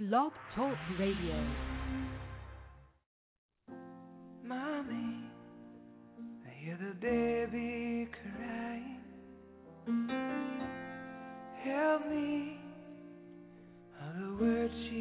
Blog Talk Radio. Mommy, I hear the baby crying. Help me, the words she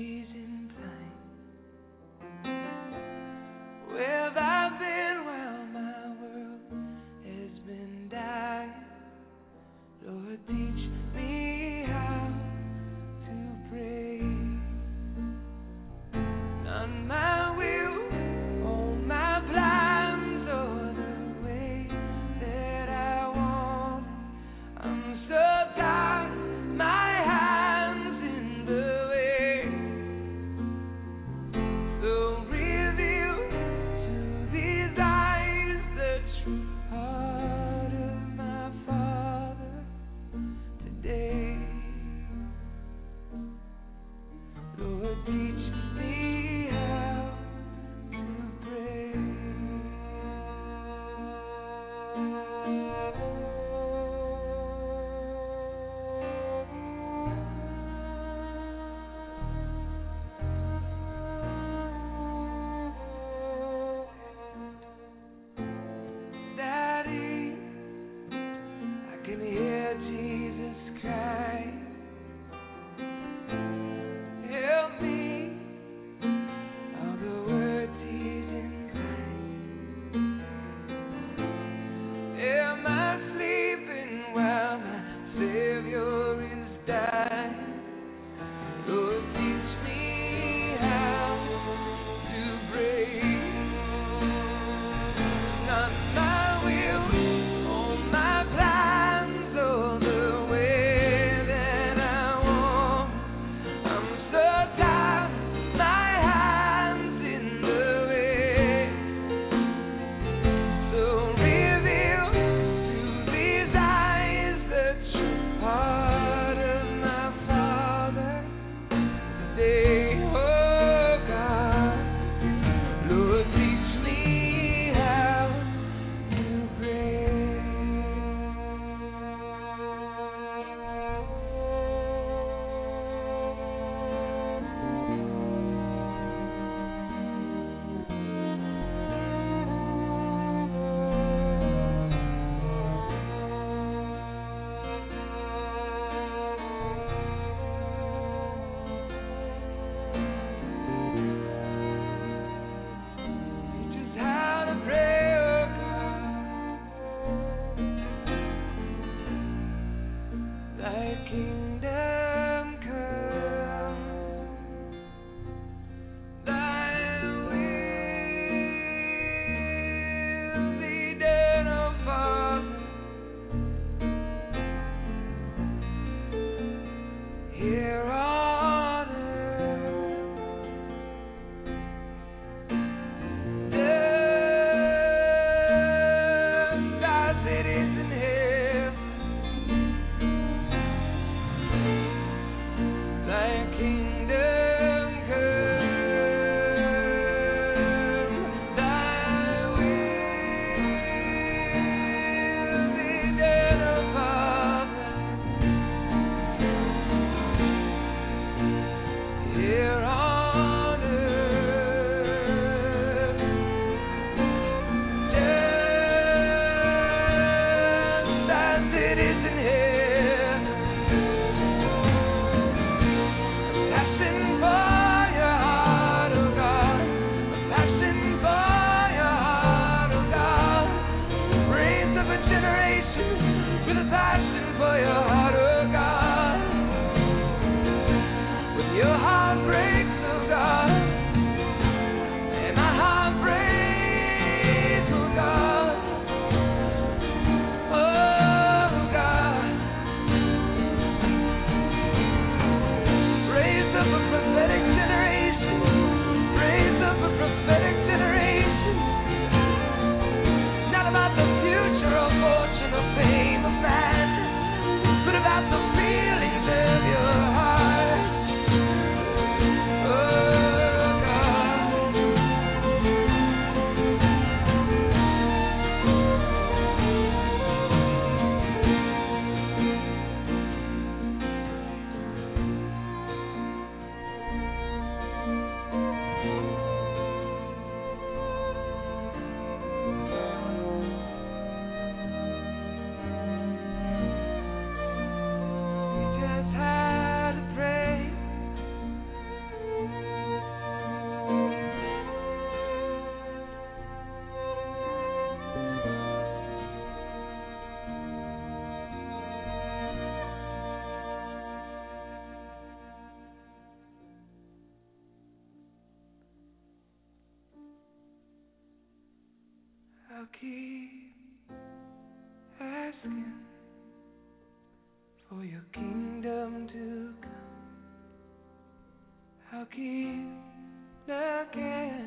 keep asking for your kingdom to come. I'll keep looking.